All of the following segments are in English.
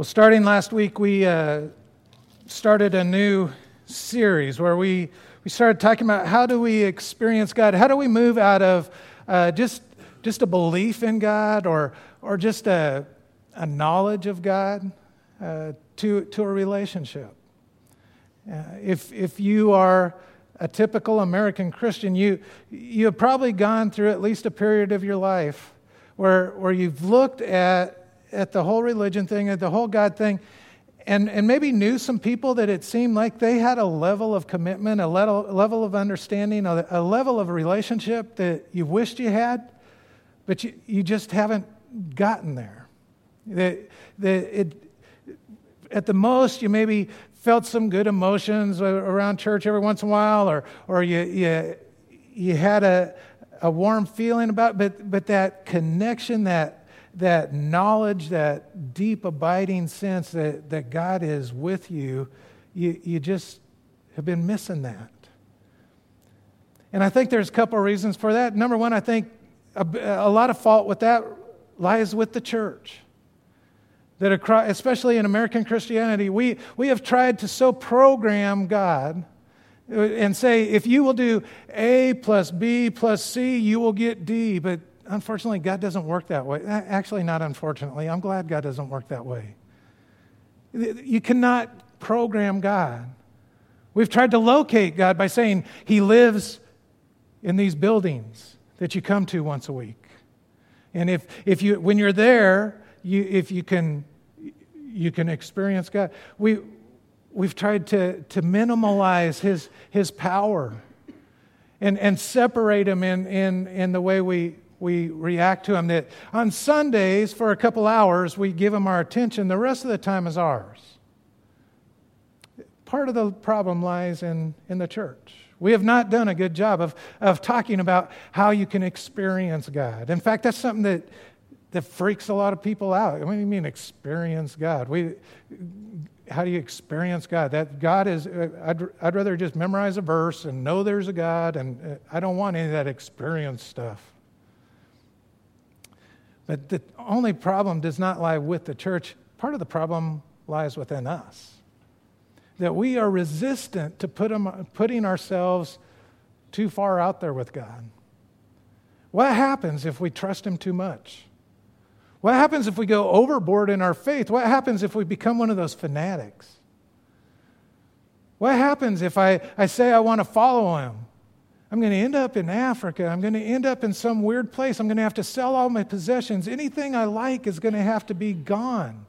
Well, starting last week, we uh, started a new series where we, we started talking about how do we experience God? How do we move out of uh, just, just a belief in God or, or just a, a knowledge of God uh, to, to a relationship? Uh, if, if you are a typical American Christian, you, you have probably gone through at least a period of your life where, where you've looked at at the whole religion thing, at the whole God thing, and, and maybe knew some people that it seemed like they had a level of commitment, a level, level of understanding, a, a level of relationship that you wished you had, but you, you just haven't gotten there. That, that it, at the most, you maybe felt some good emotions around church every once in a while, or, or you, you, you had a, a warm feeling about it, but, but that connection, that that knowledge, that deep abiding sense that, that God is with you, you, you just have been missing that. And I think there's a couple of reasons for that. Number one, I think a, a lot of fault with that lies with the church. That across, especially in American Christianity, we, we have tried to so program God and say, if you will do A plus B plus C, you will get D. But unfortunately, God doesn't work that way. Actually, not unfortunately. I'm glad God doesn't work that way. You cannot program God. We've tried to locate God by saying He lives in these buildings that you come to once a week. And if, if you, when you're there, you, if you can, you can experience God. We, we've tried to, to minimalize His, his power and, and separate Him in, in, in the way we, we react to him. That on Sundays, for a couple hours, we give him our attention. The rest of the time is ours. Part of the problem lies in, in the church. We have not done a good job of, of talking about how you can experience God. In fact, that's something that, that freaks a lot of people out. What do you mean experience God? We, how do you experience God? That God is, I'd, I'd rather just memorize a verse and know there's a God, and uh, I don't want any of that experience stuff. But the only problem does not lie with the church. Part of the problem lies within us. That we are resistant to put them, putting ourselves too far out there with God. What happens if we trust Him too much? What happens if we go overboard in our faith? What happens if we become one of those fanatics? What happens if I, I say I want to follow Him? I'm going to end up in Africa. I'm going to end up in some weird place. I'm going to have to sell all my possessions. Anything I like is going to have to be gone.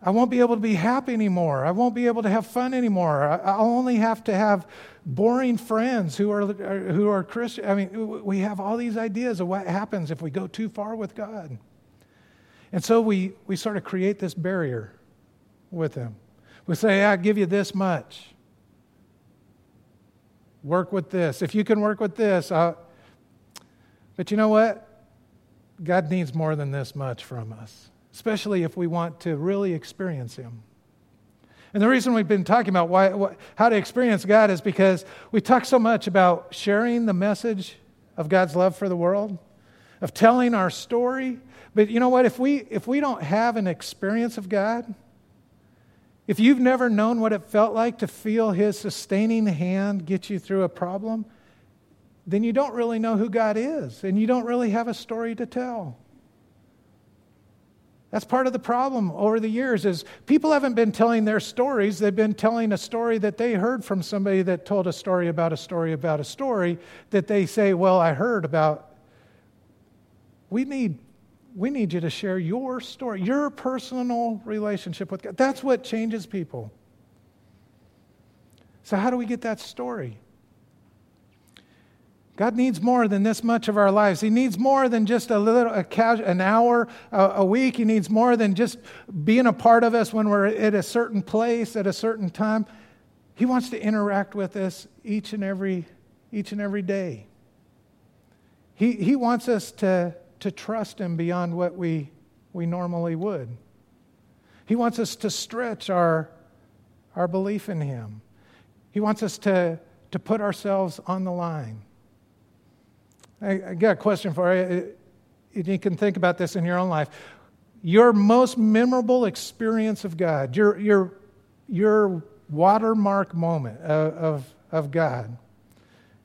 I won't be able to be happy anymore. I won't be able to have fun anymore. I'll only have to have boring friends who are, who are Christian. I mean, we have all these ideas of what happens if we go too far with God. And so we, we sort of create this barrier with Him. We say, I'll give you this much work with this. If you can work with this, I'll... but you know what? God needs more than this much from us, especially if we want to really experience Him. And the reason we've been talking about why, how to experience God is because we talk so much about sharing the message of God's love for the world, of telling our story. But you know what? If we, if we don't have an experience of God, if you've never known what it felt like to feel His sustaining hand get you through a problem, then you don't really know who God is, and you don't really have a story to tell. That's part of the problem over the years is people haven't been telling their stories. They've been telling a story that they heard from somebody that told a story about a story about a story that they say, well, I heard about. We need we need you to share your story, your personal relationship with God. That's what changes people. So, how do we get that story? God needs more than this much of our lives. He needs more than just a little, a casual, an hour a, a week. He needs more than just being a part of us when we're at a certain place at a certain time. He wants to interact with us each and every, each and every day. He, he wants us to to trust Him beyond what we, we normally would. He wants us to stretch our, our belief in Him. He wants us to, to put ourselves on the line. I, I got a question for you. You can think about this in your own life. your most memorable experience of God, your, your, your watermark moment of, of, of God.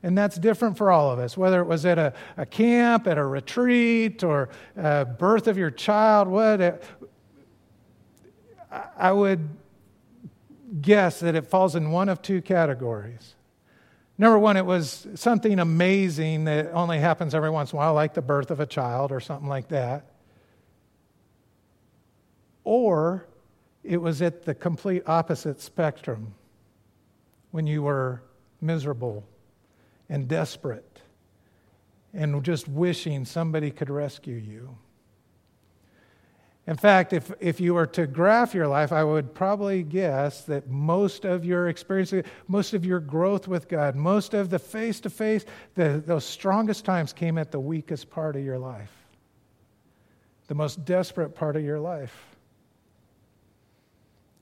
And that's different for all of us, whether it was at a, a camp, at a retreat, or a birth of your child, what. Uh, I would guess that it falls in one of two categories. Number one, it was something amazing that only happens every once in a while, like the birth of a child or something like that. Or it was at the complete opposite spectrum when you were miserable and desperate and just wishing somebody could rescue you. In fact, if, if you were to graph your life, I would probably guess that most of your experience, most of your growth with God, most of the face to face, those strongest times came at the weakest part of your life, the most desperate part of your life.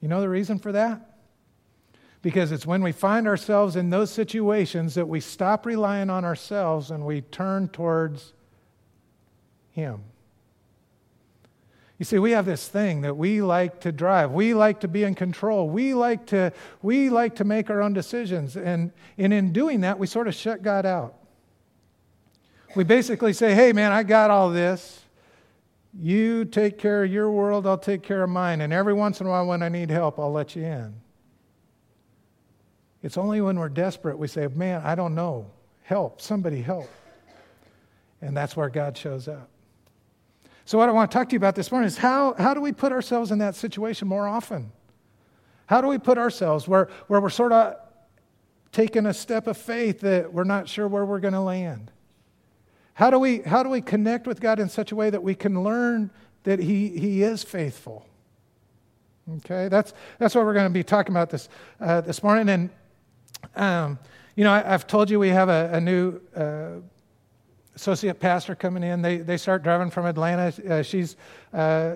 You know the reason for that? Because it's when we find ourselves in those situations that we stop relying on ourselves and we turn towards Him. You see, we have this thing that we like to drive. We like to be in control. We like to, we like to make our own decisions. And, and in doing that, we sort of shut God out. We basically say, hey, man, I got all this. You take care of your world, I'll take care of mine. And every once in a while, when I need help, I'll let you in. It's only when we're desperate we say, Man, I don't know. Help. Somebody help. And that's where God shows up. So, what I want to talk to you about this morning is how, how do we put ourselves in that situation more often? How do we put ourselves where, where we're sort of taking a step of faith that we're not sure where we're going to land? How do, we, how do we connect with God in such a way that we can learn that He, he is faithful? Okay, that's, that's what we're going to be talking about this, uh, this morning. And um, you know, I, have told you we have a, a new uh, associate pastor coming in. They, they start driving from Atlanta. Uh, she's, uh,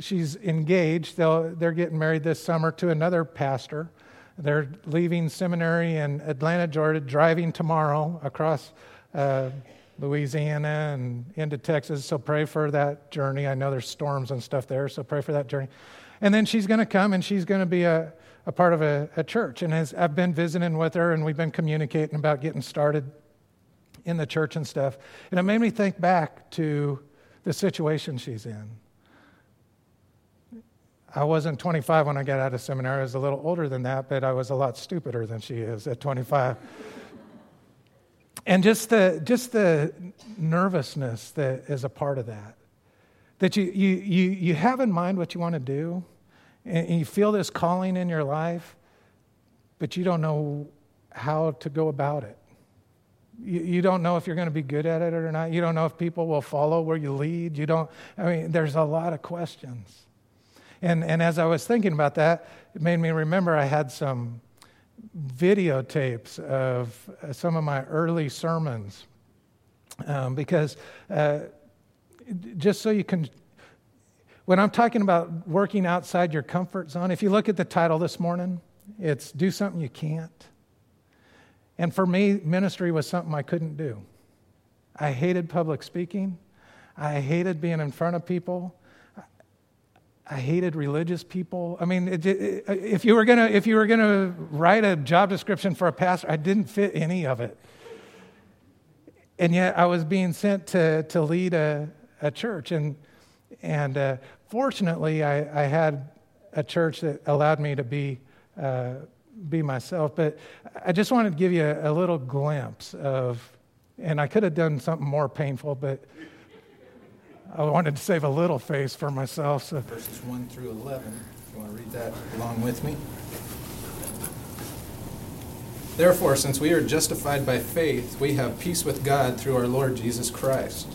she's engaged. They'll, they're getting married this summer to another pastor. They're leaving seminary in Atlanta, Georgia, driving tomorrow across uh, Louisiana and into Texas. So pray for that journey. I know there's storms and stuff there, so pray for that journey. And then she's going to come and she's going to be a, a part of a, a church. And as I've been visiting with her and we've been communicating about getting started in the church and stuff. And it made me think back to the situation she's in. I wasn't 25 when I got out of seminary. I was a little older than that, but I was a lot stupider than she is at 25. and just the, just the nervousness that is a part of that. That you, you, you, you have in mind what you want to do, and you feel this calling in your life, but you don't know how to go about it. You, don't know if you're going to be good at it or not. You don't know if people will follow where you lead. You don't, I mean, there's a lot of questions. And, and as I was thinking about that, it made me remember I had some videotapes of uh, some of my early sermons um, because uh, just so you can when i'm talking about working outside your comfort zone if you look at the title this morning it's do something you can't and for me, ministry was something I couldn't do. I hated public speaking. I hated being in front of people. I hated religious people. I mean, it, it, if you were gonna if you were gonna write a job description for a pastor, I didn't fit any of it. And yet, I was being sent to to lead a, a church, and and uh, fortunately, I, I, had a church that allowed me to be uh, be myself. But I just wanted to give you a, a little glimpse of, and I could have done something more painful, but I wanted to save a little face for myself. So. Verses 1 through 11. You want to read that along with me? Therefore, since we are justified by faith, we have peace with God through our Lord Jesus Christ,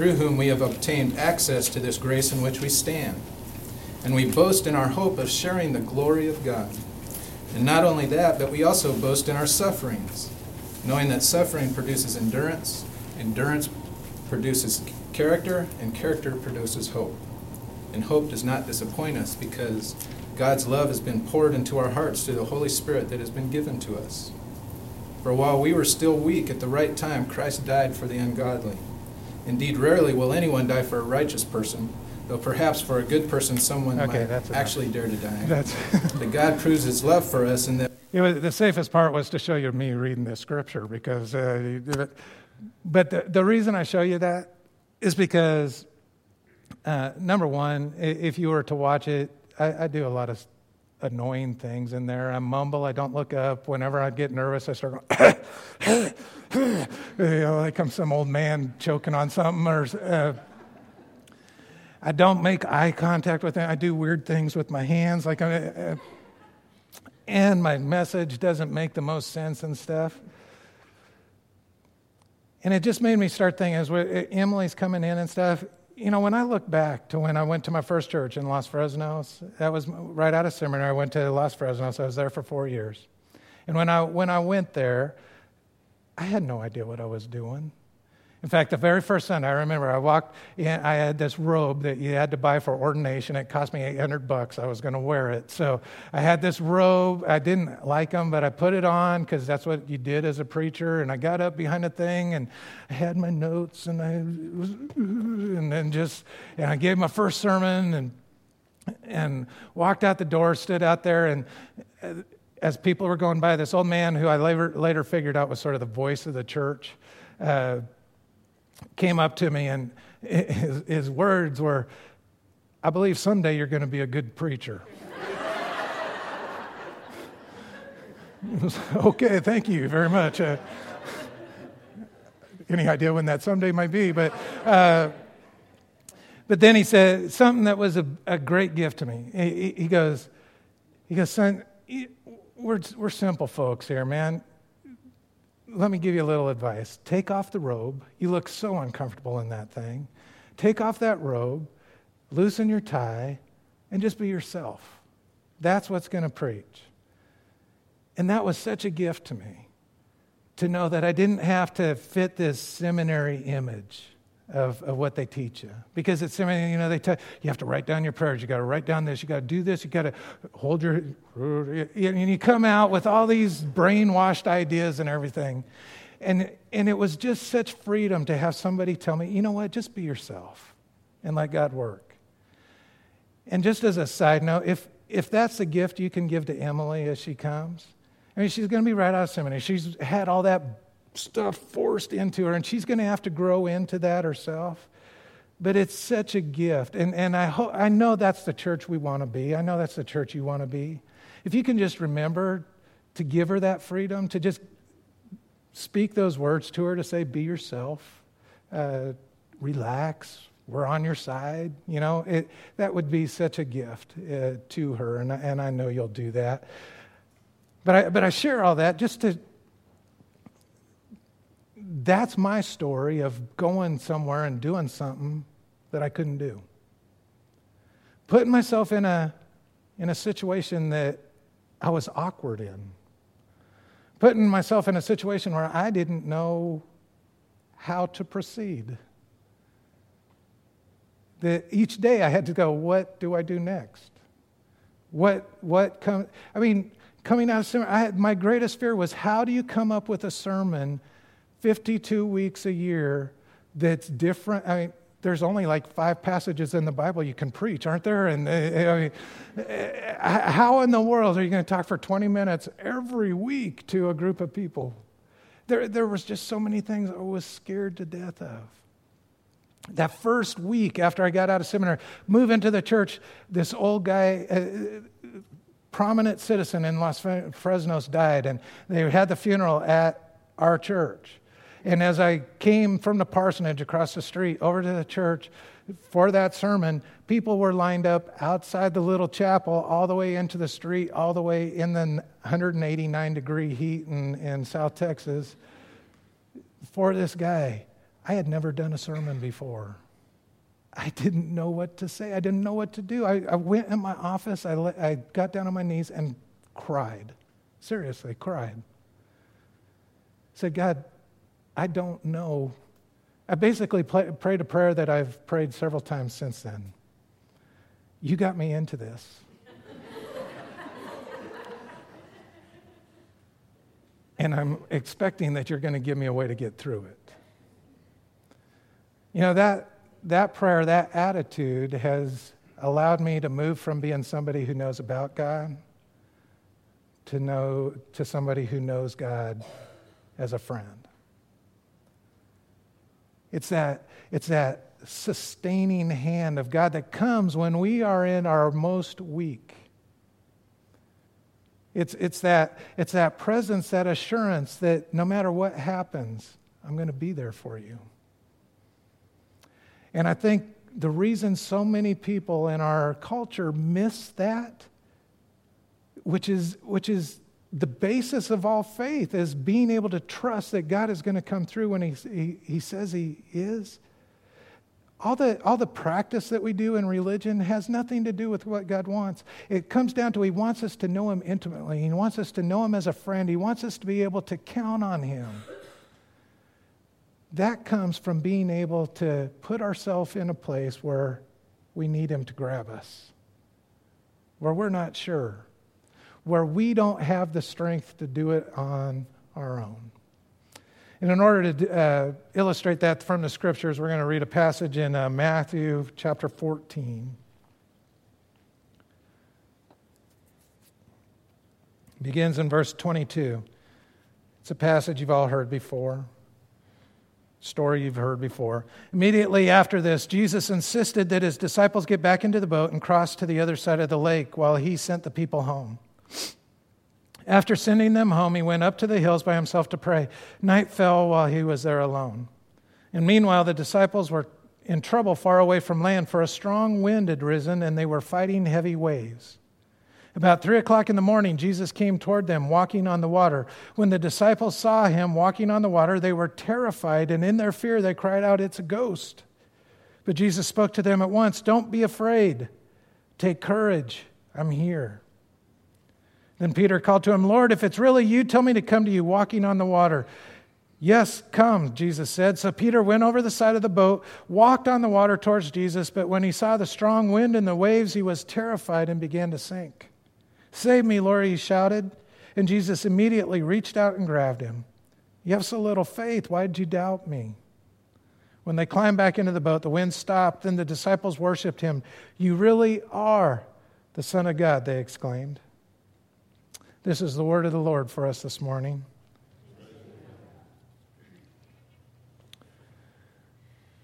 through whom we have obtained access to this grace in which we stand. And we boast in our hope of sharing the glory of God. And not only that, but we also boast in our sufferings, knowing that suffering produces endurance, endurance produces character, and character produces hope. And hope does not disappoint us because God's love has been poured into our hearts through the Holy Spirit that has been given to us. For while we were still weak, at the right time Christ died for the ungodly. Indeed, rarely will anyone die for a righteous person, though perhaps for a good person someone Okay, might actually dare to die. That's That God proves his love for us and that it was, the safest part was to show you me reading this scripture because, uh, but the, the reason I show you that is because, uh, number one, if you were to watch it, I, I do a lot of annoying things in there. I mumble, I don't look up. Whenever I get nervous, I start going, you know, like I'm some old man choking on something or. Uh, I don't make eye contact with them. I do weird things with my hands, like I, uh, and my message doesn't make the most sense and stuff. And it just made me start thinking, as we- Emily's coming in and stuff, you know, when I look back to when I went to my first church in Los Fresnos, that was right out of seminary. I went to Los Fresnos. I was there for four years. And when I, when I went there, I had no idea what I was doing. In fact, the very first Sunday, I remember I walked in, I had this robe that you had to buy for ordination. It cost me 800 bucks. I was going to wear it. So I had this robe. I didn't like them, but I put it on because that's what you did as a preacher. And I got up behind the thing and I had my notes and I was, and then just, and I gave my first sermon and, and walked out the door, stood out there and, uh, as people were going by, this old man who I later, later figured out was sort of the voice of the church, uh, came up to me, and his, his words were, I believe someday you're going to be a good preacher. okay, thank you very much. Uh, any idea when that someday might be? But, uh, but then he said something that was a, a great gift to me. He, he- goes, he goes, son, we're, we're simple folks here, man let me give you a little advice. Take off the robe. You look so uncomfortable in that thing. Take off that robe, loosen your tie, and just be yourself. That's what's going to preach. And that was such a gift to me to know that I didn't have to fit this seminary image of, of what they teach you. Because seminary, you know, they tell you have to write down your prayers, you got to write down this, you got to do this, you got to hold your, and you come out with all these brainwashed ideas and everything. And, and it was just such freedom to have somebody tell me, you know what, just be yourself and let God work. And just as a side note, if, if that's a gift you can give to Emily as she comes, I mean, she's going to be right out of seminary. She's had all that stuff forced into her, and she's going to have to grow into that herself. But it's such a gift. And, and I, ho- I know that's the church we want to be. I know that's the church you want to be. If you can just remember to give her that freedom, to just speak those words to her, to say, be yourself, uh, relax, we're on your side, you know, it, that would be such a gift uh, to her. And, I- and I know you'll do that. But I, but I share all that just to that's my story of going somewhere and doing something that I couldn't do. Putting myself in a, in a situation that I was awkward in. Putting myself in a situation where I didn't know how to proceed. That each day I had to go, what do I do next? What, what come, I mean, coming out of seminary, I my greatest fear was how do you come up with a sermon 52 weeks a year that's different. I mean, there's only like five passages in the Bible you can preach, aren't there? And uh, I mean, uh, how in the world are you going to talk for 20 minutes every week to a group of people? There, there was just so many things I was scared to death of. That first week after I got out of seminary, move into the church, this old guy, uh, prominent citizen in Los Fresnos died, and they had the funeral at our church. And as I came from the parsonage across the street over to the church for that sermon, people were lined up outside the little chapel, all the way into the street, all the way in the 189 degree heat in, in South Texas for this guy. I had never done a sermon before. I didn't know what to say. I didn't know what to do. I, I went in my office, I, let, I got down on my knees and cried. Seriously, cried. Said, God, I don't know. I basically prayed a prayer that I've prayed several times since then. You got me into this. and I'm expecting that you're going to give me a way to get through it. You know, that, that prayer, that attitude has allowed me to move from being somebody who knows about God to know to somebody who knows God as a friend. It's that, it's that sustaining hand of God that comes when we are in our most weak. It's, it's, that, it's that presence, that assurance that no matter what happens, I'm going to be there for you. And I think the reason so many people in our culture miss that, which is, which is the basis of all faith, is being able to trust that God is going to come through when he, he, he says He is. All the, all the practice that we do in religion has nothing to do with what God wants. It comes down to He wants us to know Him intimately. He wants us to know Him as a friend. He wants us to be able to count on Him. That comes from being able to put ourselves in a place where we need Him to grab us, where we're not sure, where we don't have the strength to do it on our own. And in order to uh, illustrate that from the scriptures, we're going to read a passage in uh, Matthew chapter 14. It begins in verse 22. It's a passage you've all heard before, story you've heard before. Immediately after this, Jesus insisted that his disciples get back into the boat and cross to the other side of the lake while he sent the people home. After sending them home, he went up to the hills by himself to pray. Night fell while he was there alone. And meanwhile, the disciples were in trouble far away from land, for a strong wind had risen and they were fighting heavy waves. About three o'clock in the morning, Jesus came toward them, walking on the water. When the disciples saw him walking on the water, they were terrified, and in their fear they cried out, It's a ghost. But Jesus spoke to them at once Don't be afraid. Take courage. I'm here. Then Peter called to him, Lord, if it's really you, tell me to come to you walking on the water. Yes, come, Jesus said. So Peter went over the side of the boat, walked on the water towards Jesus, but when he saw the strong wind and the waves, he was terrified and began to sink. Save me, Lord, he shouted. And Jesus immediately reached out and grabbed him. You have so little faith. Why did you doubt me? When they climbed back into the boat, the wind stopped. Then the disciples worshiped him. You really are the Son of God, they exclaimed. This is the word of the Lord for us this morning.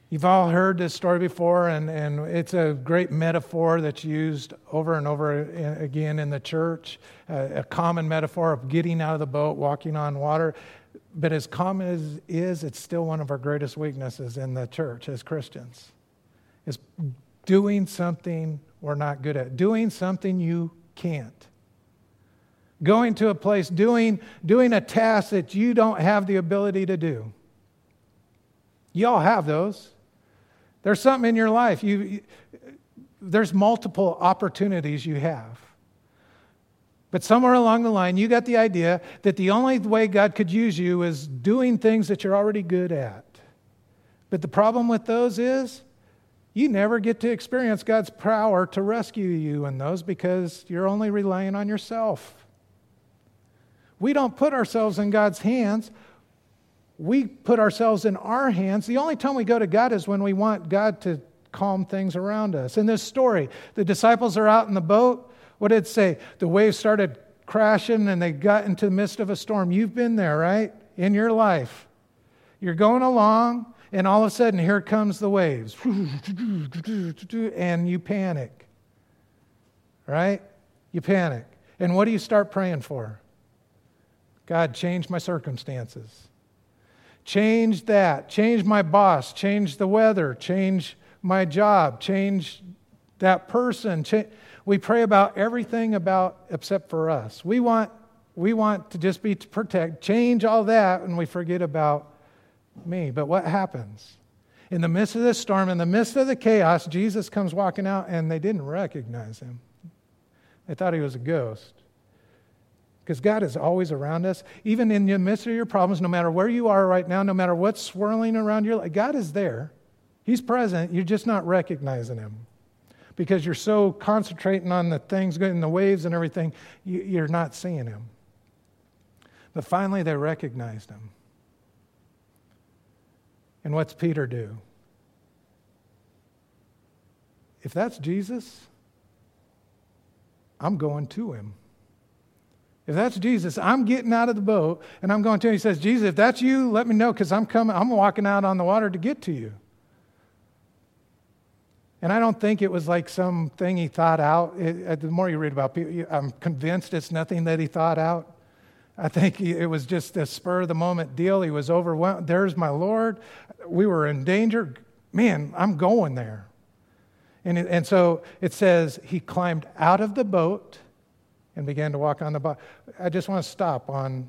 You've all heard this story before, and, and it's a great metaphor that's used over and over again in the church. A common metaphor of getting out of the boat, walking on water. But as common as it is, it's still one of our greatest weaknesses in the church as Christians. Is doing something we're not good at, doing something you can't going to a place, doing, doing a task that you don't have the ability to do. You all have those. There's something in your life. You, you, there's multiple opportunities you have. But somewhere along the line, you got the idea that the only way God could use you is doing things that you're already good at. But the problem with those is you never get to experience God's power to rescue you in those because you're only relying on yourself. We don't put ourselves in God's hands. We put ourselves in our hands. The only time we go to God is when we want God to calm things around us. In this story, the disciples are out in the boat. What did it say? The waves started crashing and they got into the midst of a storm. You've been there, right? In your life. You're going along, and all of a sudden, here comes the waves. And you panic. Right? You panic. And what do you start praying for? God, change my circumstances. Change that. Change my boss. Change the weather. Change my job. Change that person. we pray about everything about except for us. We want, we want to just be to protect, change all that, and we forget about me. But what happens? In the midst of this storm, in the midst of the chaos, Jesus comes walking out, and they didn't recognize him. They thought he was a ghost. Because God is always around us. Even in the midst of your problems, no matter where you are right now, no matter what's swirling around your life, God is there. He's present. You're just not recognizing Him. Because you're so concentrating on the things in the waves and everything, you're not seeing Him. But finally, they recognized Him. And what's Peter do? if that's Jesus, I'm going to him. If that's Jesus, I'm getting out of the boat and I'm going to him. He says, Jesus, if that's you, let me know because I'm coming, I'm walking out on the water to get to you. And I don't think it was like something he thought out. It, uh, the more you read about people, I'm convinced it's nothing that he thought out. I think it was just a spur of the moment deal. He was overwhelmed. There's my Lord. We were in danger. Man, I'm going there. And, it, and so it says he climbed out of the boat and began to walk on the boat. I just want to stop on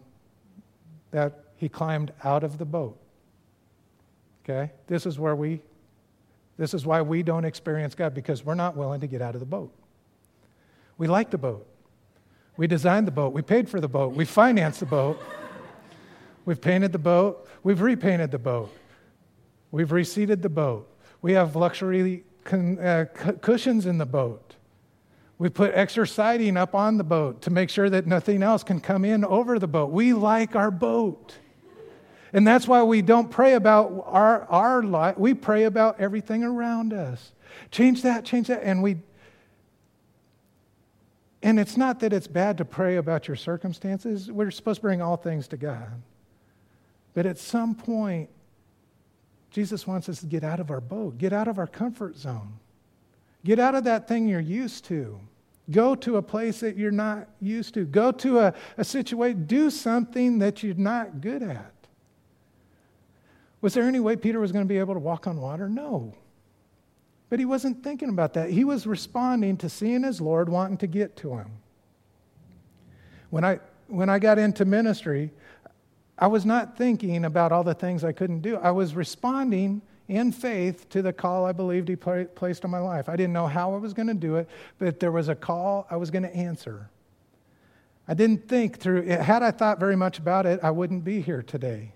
that he climbed out of the boat. Okay? This is where we, this is why we don't experience God because we're not willing to get out of the boat. We like the boat. We designed the boat. We paid for the boat. We financed the boat. We've painted the boat. We've repainted the boat. We've reseated the boat. We have luxury con, uh, cushions in the boat. We put extra siding up on the boat to make sure that nothing else can come in over the boat. We like our boat. And that's why we don't pray about our, our life. We pray about everything around us. Change that, change that. And we and it's not that it's bad to pray about your circumstances. We're supposed to bring all things to God. But at some point, Jesus wants us to get out of our boat, get out of our comfort zone. Get out of that thing you're used to. Go to a place that you're not used to. Go to a, a situation, do something that you're not good at. Was there any way Peter was going to be able to walk on water? No. But he wasn't thinking about that. He was responding to seeing his Lord wanting to get to him. When I, when I got into ministry, I was not thinking about all the things I couldn't do. I was responding in faith to the call I believed He placed on my life. I didn't know how I was going to do it, but there was a call I was going to answer. I didn't think through it. Had I thought very much about it, I wouldn't be here today.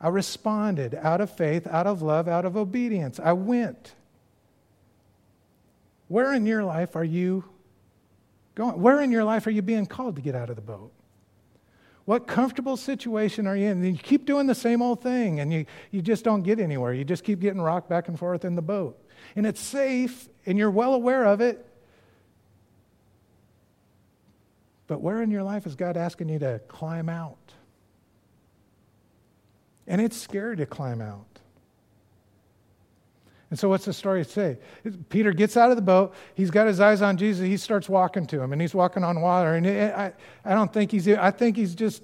I responded out of faith, out of love, out of obedience. I went. Where in your life are you going? Where in your life are you being called to get out of the boat? What comfortable situation are you in? And you keep doing the same old thing and you, you just don't get anywhere. You just keep getting rocked back and forth in the boat. And it's safe and you're well aware of it. But where in your life is God asking you to climb out? And it's scary to climb out. And so, what's the story say? Peter gets out of the boat. He's got his eyes on Jesus. He starts walking to him, and he's walking on water. And I, I don't think he's. I think he's just.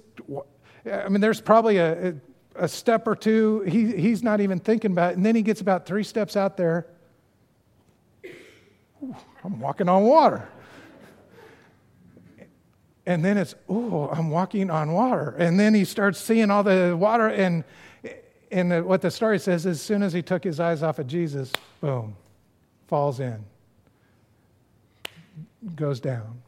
I mean, there's probably a, a step or two. He, he's not even thinking about it. And then he gets about three steps out there. Ooh, I'm walking on water. And then it's, oh, I'm walking on water. And then he starts seeing all the water, and and what the story says, is, as soon as he took his eyes off of Jesus, boom, falls in, goes down.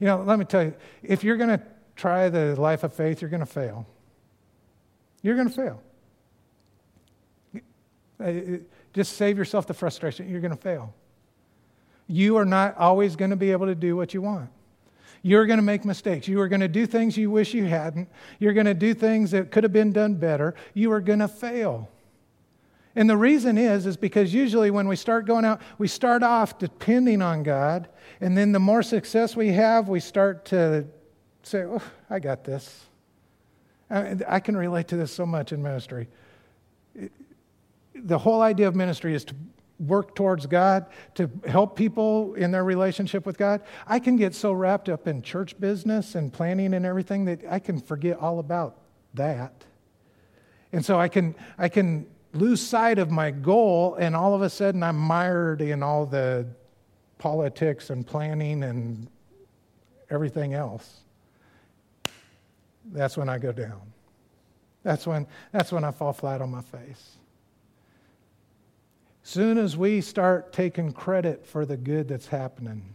You know, let me tell you, if you're going to try the life of faith, you're going to fail. You're going to fail. Uh, just save yourself the frustration. You're going to fail. You are not always going to be able to do what you want. You're going to make mistakes. You are going to do things you wish you hadn't. You're going to do things that could have been done better. You are going to fail. And the reason is is because usually when we start going out, we start off depending on God, and then the more success we have, we start to say, "Oh, I got this." I can relate to this so much in ministry. The whole idea of ministry is to work towards God, to help people in their relationship with God, I can get so wrapped up in church business and planning and everything that I can forget all about that. And so I can, I can lose sight of my goal, and all of a sudden I'm mired in all the politics and planning and everything else. That's when I go down. That's when, that's when I fall flat on my face. Soon as we start taking credit for the good that's happening,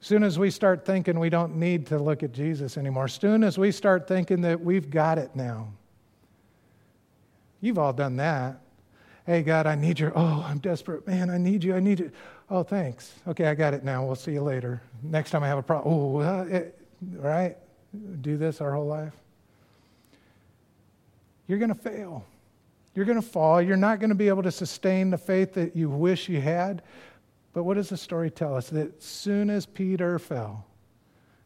soon as we start thinking we don't need to look at Jesus anymore, soon as we start thinking that we've got it now. You've all done that. Hey, God, I need your, oh, I'm desperate. Man, I need you. I need you. Oh, thanks. Okay, I got it now. We'll see you later. Next time I have a problem. Oh, uh, it, right? Do this our whole life. You're going to fail. You're going to fall. You're not going to be able to sustain the faith that you wish you had. But what does the story tell us? That soon as Peter fell,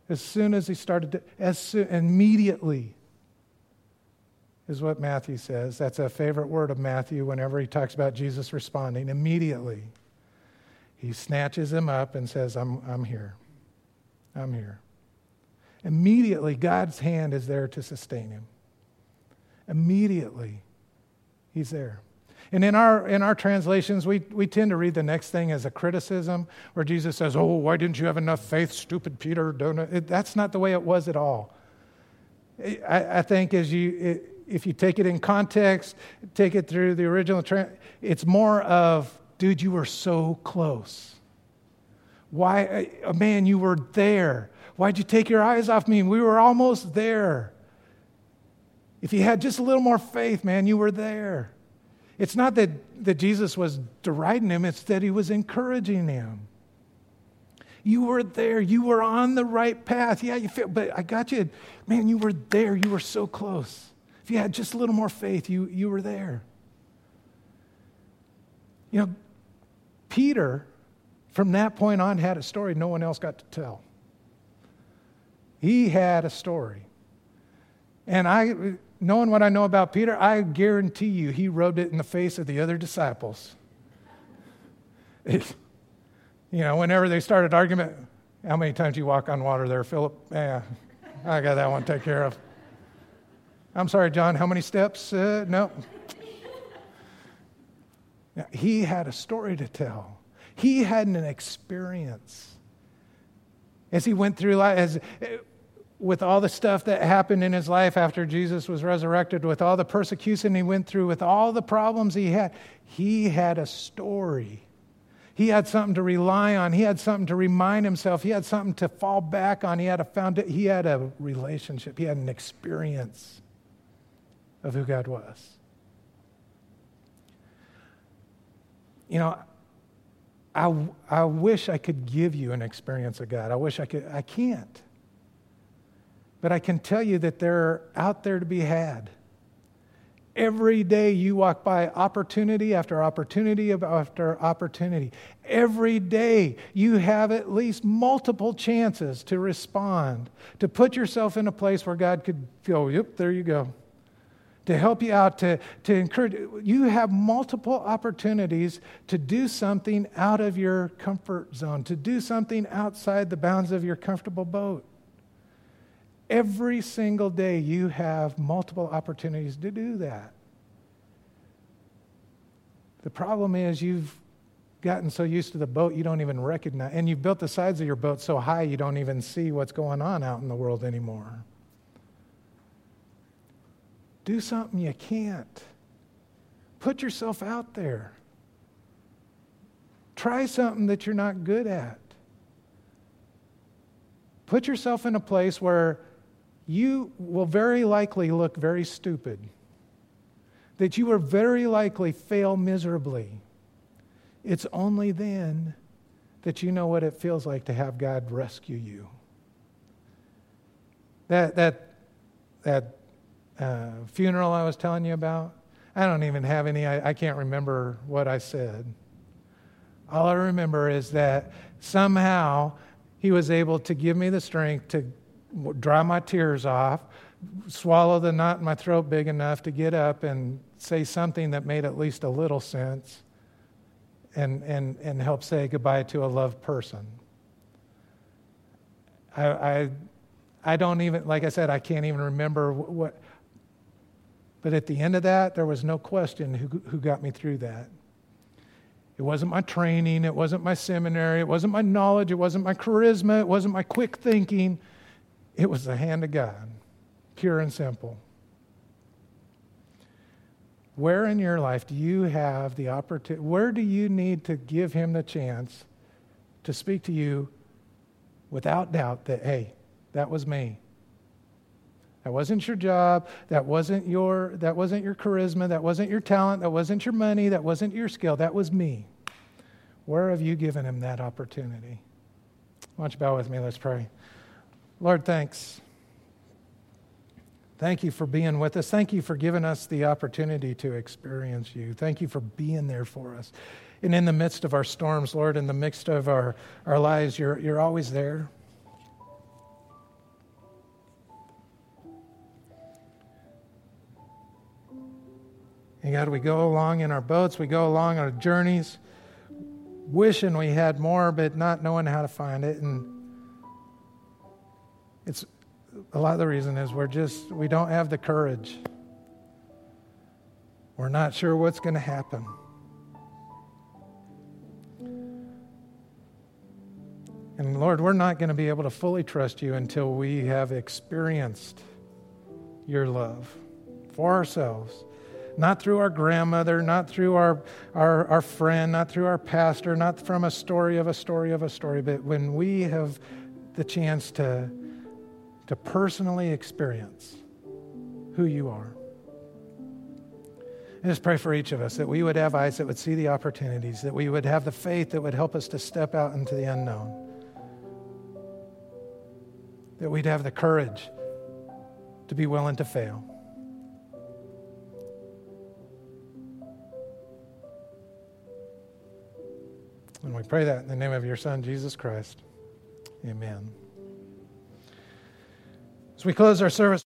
as soon as he started to, as soon, immediately, is what Matthew says. That's a favorite word of Matthew whenever he talks about Jesus responding. Immediately, he snatches him up and says, I'm, I'm here. I'm here. Immediately, God's hand is there to sustain him. Immediately, he's there. And in our, in our translations, we, we tend to read the next thing as a criticism, where Jesus says, Oh, why didn't you have enough faith, stupid Peter? Don't it, that's not the way it was at all. I, I think as you, it, if you take it in context, take it through the original, tra- it's more of, dude, you were so close. Why, uh, man, you were there. Why'd you take your eyes off me? We were almost there. If you had just a little more faith, man, you were there. It's not that, that Jesus was deriding him, it's that he was encouraging him. You were there. You were on the right path. Yeah, you feel, but I got you. Man, you were there. You were so close. If you had just a little more faith, you, you were there. You know, Peter, from that point on, had a story no one else got to tell. He had a story. And I, knowing what I know about Peter, I guarantee you he rubbed it in the face of the other disciples. It, you know, whenever they started argument, how many times you walk on water there, Philip? Yeah, I got that one taken care of. I'm sorry, John, how many steps? Uh, no. Now, he had a story to tell. He had an experience. As he went through life, as with all the stuff that happened in his life after Jesus was resurrected, with all the persecution he went through, with all the problems he had, he had a story. He had something to rely on. He had something to remind himself. He had something to fall back on. He had a found he had a relationship. He had an experience of who God was. You know, I, I wish I could give you an experience of God. I wish I could. I can't. But I can tell you that they're out there to be had. Every day you walk by opportunity after opportunity after opportunity. Every day you have at least multiple chances to respond, to put yourself in a place where God could go, yep, there you go. To help you out, to, to encourage. You have multiple opportunities to do something out of your comfort zone, to do something outside the bounds of your comfortable boat. Every single day, you have multiple opportunities to do that. The problem is you've gotten so used to the boat you don't even recognize, and you've built the sides of your boat so high you don't even see what's going on out in the world anymore. Do something you can't. Put yourself out there. Try something that you're not good at. Put yourself in a place where you will very likely look very stupid, that you will very likely fail miserably. It's only then that you know what it feels like to have God rescue you. That, that, that uh, funeral I was telling you about, I don't even have any, I, I can't remember what I said. All I remember is that somehow he was able to give me the strength to dry my tears off, swallow the knot in my throat big enough to get up and say something that made at least a little sense and, and, and help say goodbye to a loved person. I, I, I don't even, like I said, I can't even remember what, but at the end of that, there was no question who, who got me through that. It wasn't my training, it wasn't my seminary, it wasn't my knowledge, it wasn't my charisma, it wasn't my quick thinking. It was the hand of God, pure and simple. Where in your life do you have the opportunity? Where do you need to give him the chance to speak to you without doubt that, hey, that was me? That wasn't your job. That wasn't your, that wasn't your charisma. That wasn't your talent. That wasn't your money. That wasn't your skill. That was me. Where have you given him that opportunity? Why don't you bow with me? Let's pray. Lord, thanks. Thank you for being with us. Thank you for giving us the opportunity to experience you. Thank you for being there for us. And in the midst of our storms, Lord, in the midst of our, our lives, you're, you're always there. And God, we go along in our boats, we go along our journeys, wishing we had more, but not knowing how to find it. And it's a lot of the reason is we're just, we don't have the courage. We're not sure what's going to happen. And Lord, we're not going to be able to fully trust you until we have experienced your love for ourselves. Not through our grandmother, not through our, our, our friend, not through our pastor, not from a story of a story of a story, but when we have the chance to, to personally experience who you are. I just pray for each of us that we would have eyes that would see the opportunities, that we would have the faith that would help us to step out into the unknown that we'd have the courage to be willing to fail. And we pray that in the name of your Son, Jesus Christ. Amen. As we close our service,